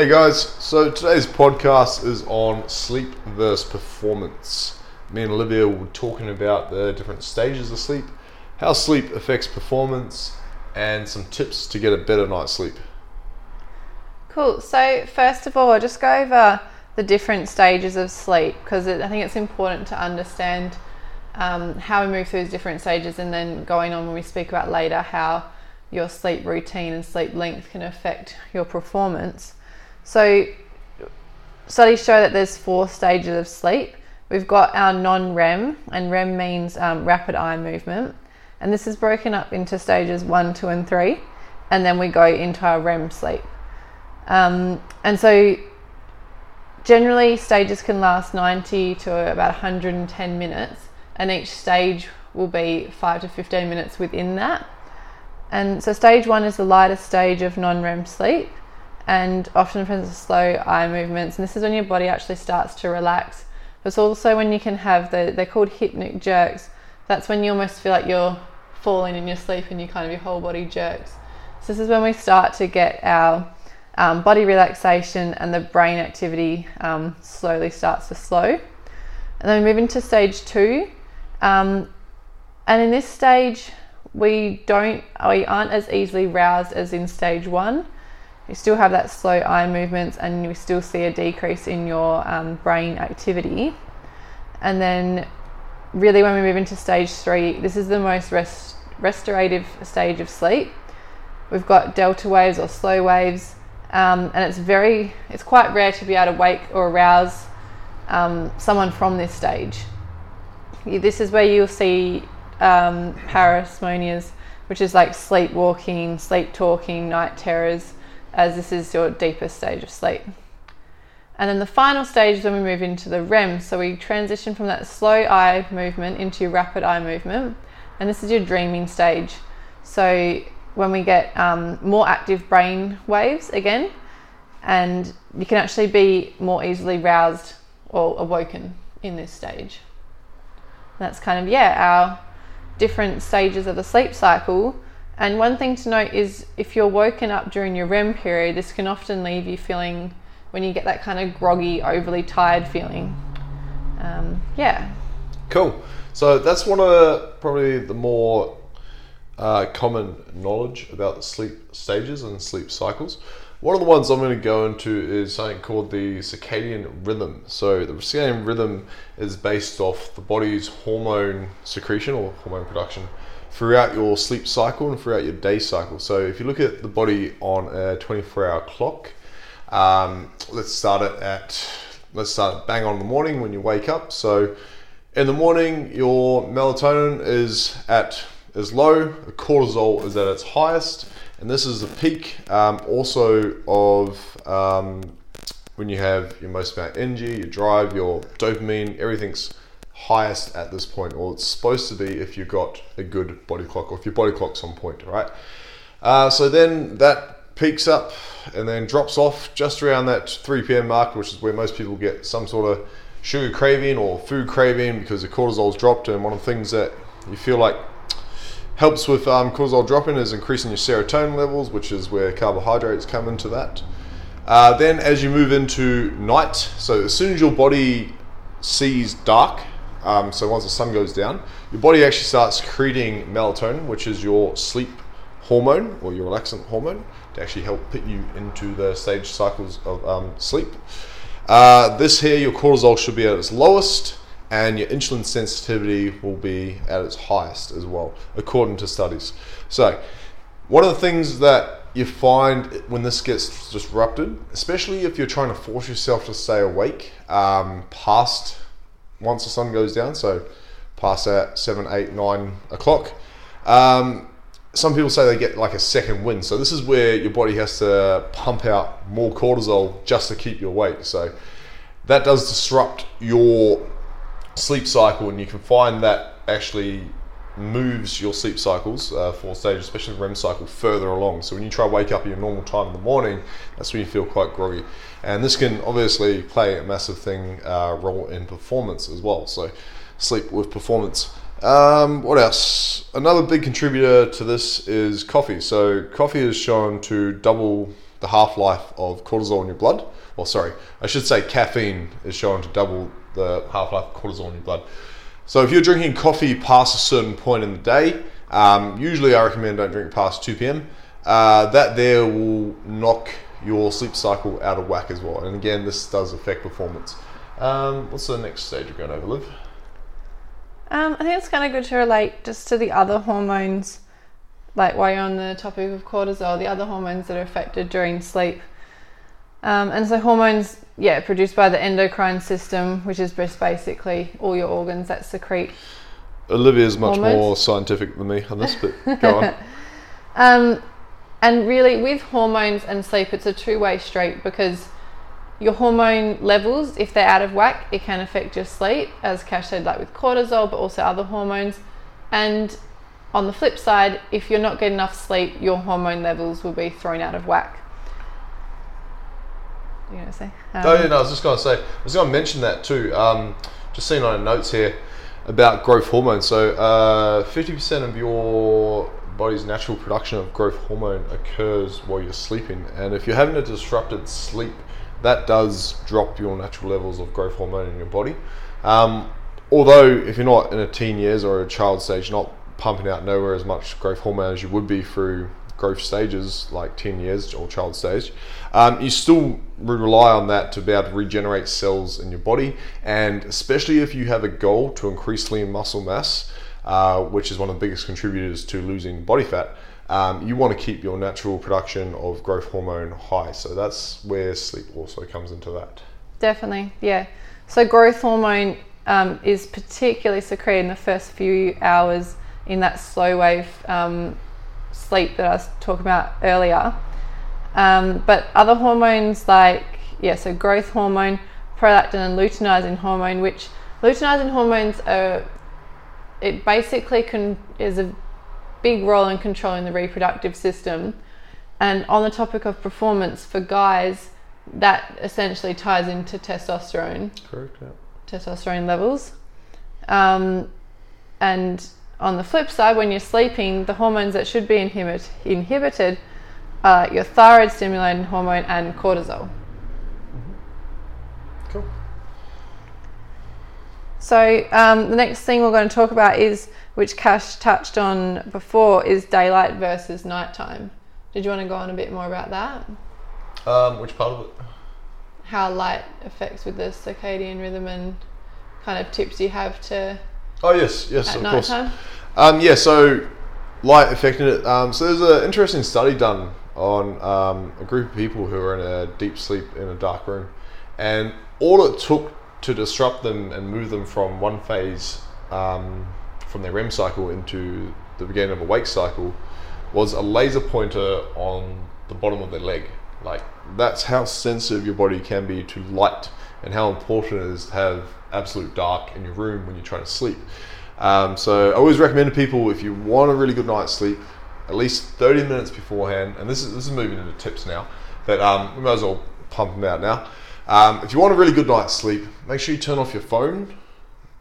Hey guys, so today's podcast is on sleep versus performance. Me and Olivia were talking about the different stages of sleep, how sleep affects performance, and some tips to get a better night's sleep. Cool. So, first of all, I'll just go over the different stages of sleep because I think it's important to understand um, how we move through these different stages and then going on when we speak about later how your sleep routine and sleep length can affect your performance. So, studies show that there's four stages of sleep. We've got our non REM, and REM means um, rapid eye movement. And this is broken up into stages one, two, and three. And then we go into our REM sleep. Um, and so, generally, stages can last 90 to about 110 minutes, and each stage will be 5 to 15 minutes within that. And so, stage one is the lightest stage of non REM sleep and often presents slow eye movements. And this is when your body actually starts to relax. But it's also when you can have the, they're called hypnic jerks. That's when you almost feel like you're falling in your sleep and you kind of your whole body jerks. So, this is when we start to get our um, body relaxation and the brain activity um, slowly starts to slow. And then we move into stage two. Um, and in this stage, we don't, we aren't as easily roused as in stage one. You still have that slow eye movements, and we still see a decrease in your um, brain activity. And then, really, when we move into stage three, this is the most rest- restorative stage of sleep. We've got delta waves or slow waves, um, and it's very, it's quite rare to be able to wake or arouse um, someone from this stage. This is where you'll see um, parasomnias, which is like sleepwalking, sleep talking, night terrors, as this is your deepest stage of sleep. And then the final stage is when we move into the REM. So we transition from that slow eye movement into rapid eye movement. And this is your dreaming stage. So when we get um, more active brain waves again, and you can actually be more easily roused or awoken in this stage. That's kind of, yeah, our different stages of the sleep cycle. And one thing to note is if you're woken up during your REM period, this can often leave you feeling when you get that kind of groggy, overly tired feeling. Um, yeah. Cool. So that's one of the, probably the more uh, common knowledge about the sleep stages and sleep cycles. One of the ones I'm going to go into is something called the circadian rhythm. So, the circadian rhythm is based off the body's hormone secretion or hormone production throughout your sleep cycle and throughout your day cycle. So, if you look at the body on a 24 hour clock, um, let's start it at let's start bang on in the morning when you wake up. So, in the morning, your melatonin is at is low, cortisol is at its highest and this is the peak um, also of um, when you have your most amount of energy, your drive, your dopamine, everything's highest at this point, or it's supposed to be if you've got a good body clock, or if your body clock's on point, right? Uh, so then that peaks up and then drops off just around that 3 p.m. mark, which is where most people get some sort of sugar craving or food craving because the cortisol's dropped. And one of the things that you feel like helps with um, cortisol dropping is increasing your serotonin levels, which is where carbohydrates come into that. Uh, then, as you move into night, so as soon as your body sees dark, um, so once the sun goes down, your body actually starts secreting melatonin, which is your sleep hormone or your relaxant hormone, to actually help put you into the stage cycles of um, sleep. Uh, this here, your cortisol should be at its lowest and your insulin sensitivity will be at its highest as well, according to studies. So, one of the things that you find when this gets disrupted, especially if you're trying to force yourself to stay awake um, past once the sun goes down, so past that 7, 8, 9 o'clock, um, some people say they get like a second wind. So, this is where your body has to pump out more cortisol just to keep your weight. So, that does disrupt your sleep cycle, and you can find that actually moves your sleep cycles uh, for stages, especially the REM cycle, further along. So when you try to wake up at your normal time in the morning, that's when you feel quite groggy. And this can obviously play a massive thing uh, role in performance as well. So sleep with performance. Um, what else? Another big contributor to this is coffee. So coffee is shown to double the half life of cortisol in your blood. Well, sorry, I should say caffeine is shown to double the half life of cortisol in your blood. So if you're drinking coffee past a certain point in the day, um, usually I recommend don't drink past 2 p.m. Uh, that there will knock your sleep cycle out of whack as well. And again, this does affect performance. Um, what's the next stage we're going over, Liv? Um, I think it's kind of good to relate just to the other hormones, like while you're on the topic of cortisol, the other hormones that are affected during sleep. Um, and so hormones, yeah, produced by the endocrine system, which is just basically all your organs that secrete. Olivia is much Hormones? more scientific than me on this, but go on. Um, and really, with hormones and sleep, it's a two-way street because your hormone levels, if they're out of whack, it can affect your sleep, as Cash said, like with cortisol, but also other hormones. And on the flip side, if you're not getting enough sleep, your hormone levels will be thrown out of whack. You gonna say? Um, Oh yeah, no, I was just going to say, I was going to mention that too. Um, just seeing on notes here about growth hormone. So, uh, fifty percent of your body's natural production of growth hormone occurs while you're sleeping, and if you're having a disrupted sleep, that does drop your natural levels of growth hormone in your body. Um, although, if you're not in a teen years or a child stage, not pumping out nowhere as much growth hormone as you would be through growth stages like 10 years or child stage, um, you still rely on that to be able to regenerate cells in your body. And especially if you have a goal to increase lean muscle mass, uh, which is one of the biggest contributors to losing body fat, um, you want to keep your natural production of growth hormone high. So that's where sleep also comes into that. Definitely, yeah. So growth hormone um, is particularly secreted in the first few hours in that slow wave um, sleep that I was talking about earlier. Um, but other hormones like yeah, so growth hormone, prolactin, and luteinizing hormone, which luteinizing hormones are it basically can is a big role in controlling the reproductive system. And on the topic of performance for guys, that essentially ties into testosterone, Correct. Yeah. testosterone levels. Um, and on the flip side, when you're sleeping, the hormones that should be inhibit, inhibited are your thyroid stimulating hormone and cortisol. Cool. So um, the next thing we're going to talk about is, which Cash touched on before, is daylight versus nighttime. Did you want to go on a bit more about that? Um, which part of it? How light affects with the circadian rhythm and kind of tips you have to Oh yes, yes, of course. Um, yeah, so light affected it. Um, so there's an interesting study done on um, a group of people who are in a deep sleep in a dark room, and all it took to disrupt them and move them from one phase um, from their REM cycle into the beginning of a wake cycle was a laser pointer on the bottom of their leg. Like that's how sensitive your body can be to light, and how important it is to have absolute dark in your room when you're trying to sleep. Um, so I always recommend to people if you want a really good night's sleep, at least 30 minutes beforehand. And this is this is moving into tips now, but um, we might as well pump them out now. Um, if you want a really good night's sleep, make sure you turn off your phone,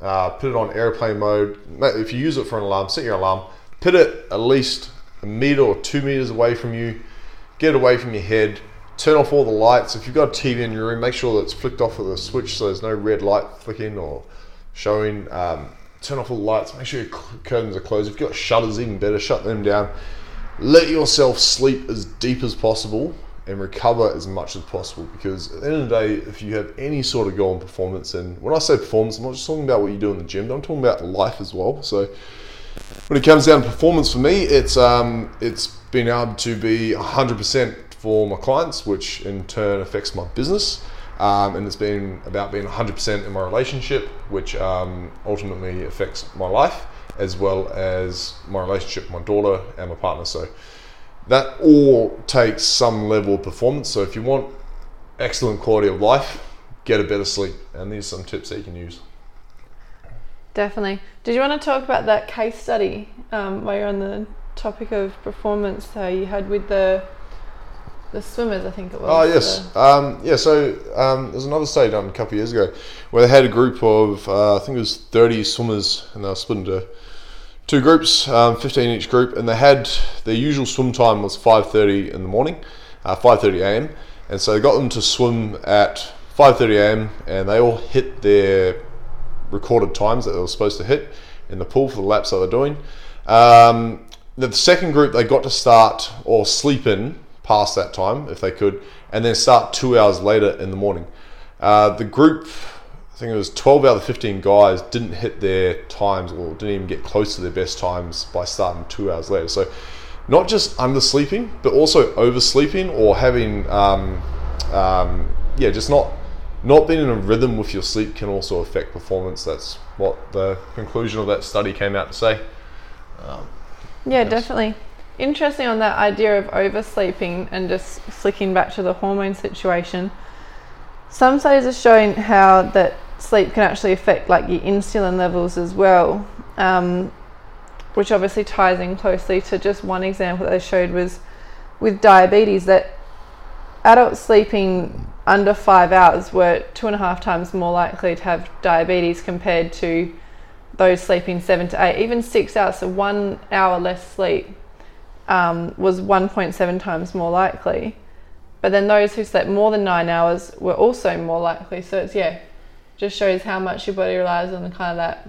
uh, put it on airplane mode. If you use it for an alarm, set your alarm. Put it at least a meter or two meters away from you. Get it away from your head. Turn off all the lights. If you've got a TV in your room, make sure that it's flicked off with a switch so there's no red light flicking or showing. Um, turn off all the lights. Make sure your curtains are closed. If you've got shutters, even better, shut them down. Let yourself sleep as deep as possible and recover as much as possible because at the end of the day, if you have any sort of goal in performance, and when I say performance, I'm not just talking about what you do in the gym, I'm talking about life as well. So when it comes down to performance for me, it's um, it's been able to be 100% for my clients, which in turn affects my business. Um, and it's been about being 100% in my relationship, which um, ultimately affects my life as well as my relationship with my daughter and my partner. So that all takes some level of performance. So if you want excellent quality of life, get a better sleep. And these are some tips that you can use. Definitely. Did you want to talk about that case study um, while you're on the topic of performance? So you had with the the swimmers, I think it was. Oh yes, um, yeah. So um, there's another study done a couple of years ago where they had a group of uh, I think it was 30 swimmers, and they were split into two groups, um, 15 each group, and they had their usual swim time was 5:30 in the morning. uh, 5:30 a.m. And so they got them to swim at 5:30 a.m. and they all hit their recorded times that they were supposed to hit in the pool for the laps that they're doing. Um, the second group they got to start or sleep in past that time if they could, and then start two hours later in the morning. Uh, the group, I think it was 12 out of the 15 guys, didn't hit their times or didn't even get close to their best times by starting two hours later. So, not just undersleeping, but also oversleeping or having, um, um, yeah, just not not being in a rhythm with your sleep can also affect performance. That's what the conclusion of that study came out to say. Um, yeah, definitely. Interesting on that idea of oversleeping and just flicking back to the hormone situation. Some studies are showing how that sleep can actually affect like your insulin levels as well, um, which obviously ties in closely to just one example that they showed was with diabetes that adults sleeping under five hours were two and a half times more likely to have diabetes compared to those sleeping seven to eight, even six hours, so one hour less sleep um, was 1.7 times more likely. But then those who slept more than nine hours were also more likely. So it's, yeah, just shows how much your body relies on the kind of that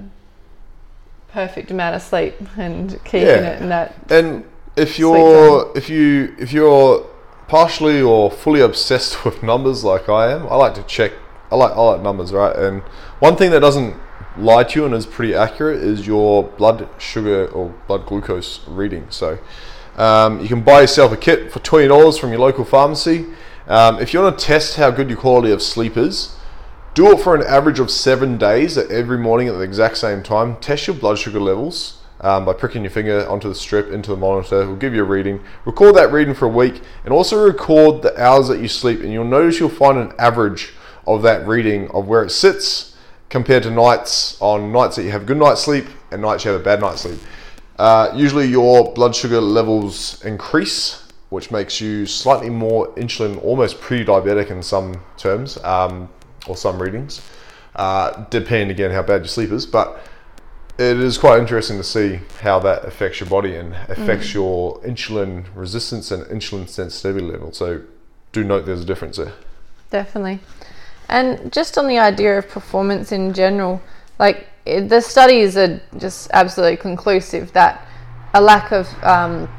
perfect amount of sleep and keeping yeah. it in that. And if you're, if you, if you're partially or fully obsessed with numbers like I am, I like to check, I like, I like numbers, right? And one thing that doesn't lie to you and is pretty accurate is your blood sugar or blood glucose reading. So um, you can buy yourself a kit for twenty dollars from your local pharmacy. Um, if you want to test how good your quality of sleep is, do it for an average of seven days every morning at the exact same time. Test your blood sugar levels um, by pricking your finger onto the strip into the monitor. We'll give you a reading. Record that reading for a week and also record the hours that you sleep. And you'll notice you'll find an average of that reading of where it sits compared to nights on nights that you have good night's sleep and nights you have a bad night's sleep. Uh, usually your blood sugar levels increase, which makes you slightly more insulin, almost pre-diabetic in some terms, um, or some readings. Uh, depending again how bad your sleep is, but it is quite interesting to see how that affects your body and affects mm. your insulin resistance and insulin sensitivity level. So do note there's a difference there. Definitely. And just on the idea of performance in general, like the studies are just absolutely conclusive that a lack of um,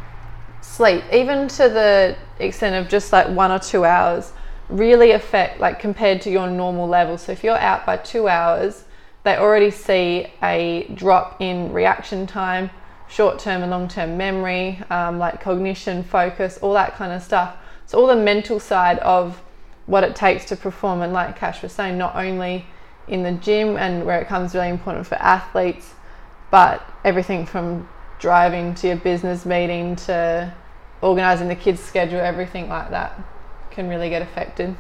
sleep, even to the extent of just like one or two hours, really affect like compared to your normal level. So if you're out by two hours, they already see a drop in reaction time, short term and long term memory, um, like cognition, focus, all that kind of stuff. So all the mental side of what it takes to perform. And like Cash was saying, not only in the gym and where it comes really important for athletes, but everything from driving to your business meeting to organizing the kids' schedule, everything like that can really get affected.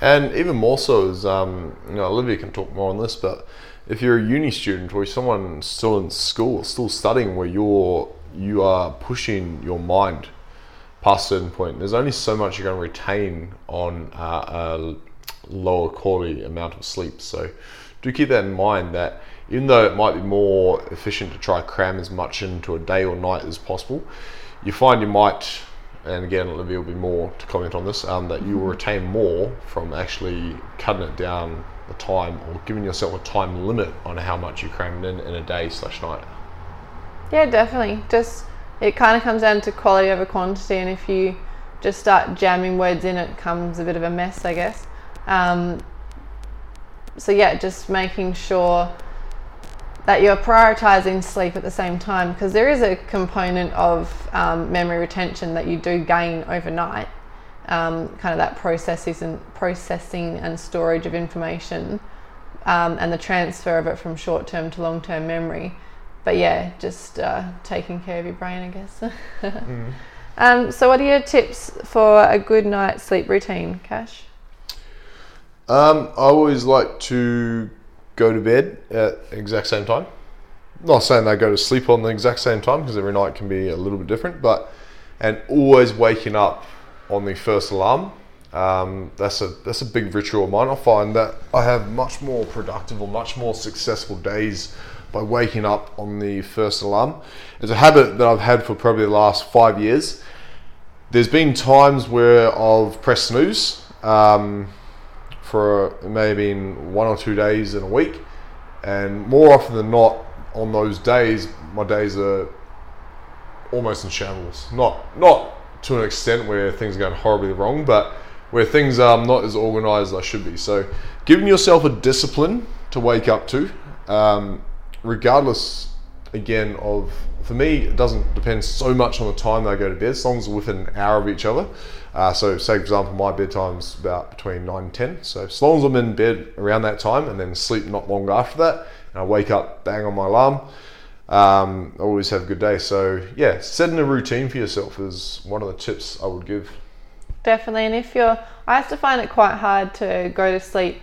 And even more so is, um, you know, Olivia can talk more on this, but if you're a uni student or someone still in school, still studying, where you're you are pushing your mind past a certain point, there's only so much you're going to retain on uh, a lower quality amount of sleep. So do keep that in mind that even though it might be more efficient to try cram as much into a day or night as possible, you find you might, and again, Olivia will be more to comment on this, um, that you will retain more from actually cutting it down the time or giving yourself a time limit on how much you cram in in a day slash night. Yeah, definitely. Just it kind of comes down to quality over quantity, and if you just start jamming words in, it comes a bit of a mess, I guess. Um, so yeah, just making sure that you're prioritizing sleep at the same time because there is a component of um, memory retention that you do gain overnight. Um, kind of that processes and processing and storage of information um, and the transfer of it from short term to long term memory but yeah, just uh, taking care of your brain, I guess. mm. um, so, what are your tips for a good night sleep routine, Cash? Um, I always like to go to bed at exact same time. Not saying they go to sleep on the exact same time because every night can be a little bit different, but and always waking up on the first alarm. Um, that's a that's a big ritual of mine. I find that I have much more productive or much more successful days by waking up on the first alarm. It's a habit that I've had for probably the last five years. there's been times where I've pressed snooze um, for maybe in one or two days in a week, and more often than not, on those days, my days are almost in shambles. Not not to an extent where things are going horribly wrong, but where things are not as organised as I should be. So, giving yourself a discipline to wake up to, um, regardless, again, of for me, it doesn't depend so much on the time I go to bed, as long as we're within an hour of each other. Uh, so, say, for example, my bedtime's about between 9 and 10. So, as long as I'm in bed around that time and then sleep not long after that, and I wake up, bang on my alarm, um, I always have a good day. So, yeah, setting a routine for yourself is one of the tips I would give. Definitely. And if you're, I have to find it quite hard to go to sleep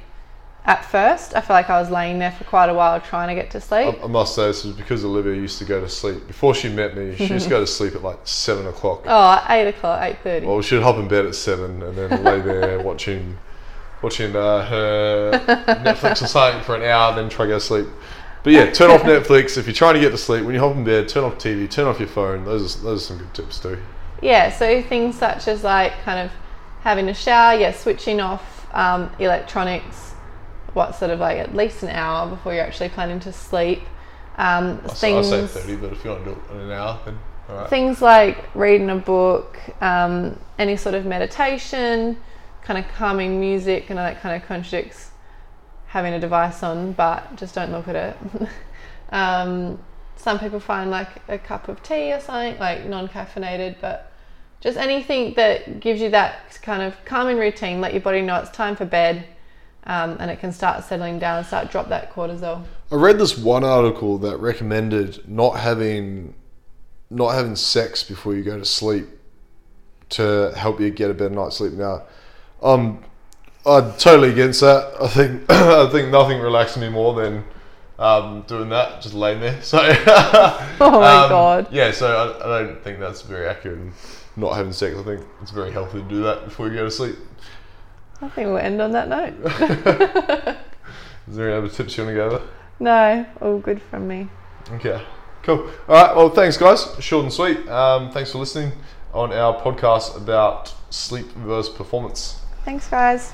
at first. I feel like I was laying there for quite a while trying to get to sleep. I, I must say, this is because Olivia used to go to sleep. Before she met me, she used to go to sleep at like 7 o'clock. Oh, eight o'clock, eight thirty. Well, she'd hop in bed at 7 and then lay there watching watching uh, her Netflix or something for an hour, then try to go to sleep. But yeah, turn off Netflix if you're trying to get to sleep. When you hop in bed, turn off TV, turn off your phone. Those are, those are some good tips too. Yeah, so things such as like kind of having a shower, yeah, switching off um, electronics, what sort of like at least an hour before you're actually planning to sleep. Um, I s- I things, say 30, but if you want to do it in an hour, then all right. things like reading a book, um, any sort of meditation, kind of calming music, and all that kind of contradicts having a device on, but just don't look at it. um, some people find like a cup of tea or something, like non caffeinated, but just anything that gives you that kind of calming routine, let your body know it's time for bed. Um, and it can start settling down, start drop that cortisol. I read this one article that recommended not having not having sex before you go to sleep to help you get a better night's sleep. Now, um, I'm totally against that. I think I think nothing relaxes me more than um, doing that, just laying there. So, Oh my um, God. yeah. So I, I don't think that's very accurate. Not having sex, I think it's very healthy to do that before you go to sleep. I think we'll end on that note. Is there any other tips you want to go over? No, all good from me. Okay, cool. All right, well, thanks, guys. Short and sweet. Um, thanks for listening on our podcast about sleep versus performance. Thanks, guys.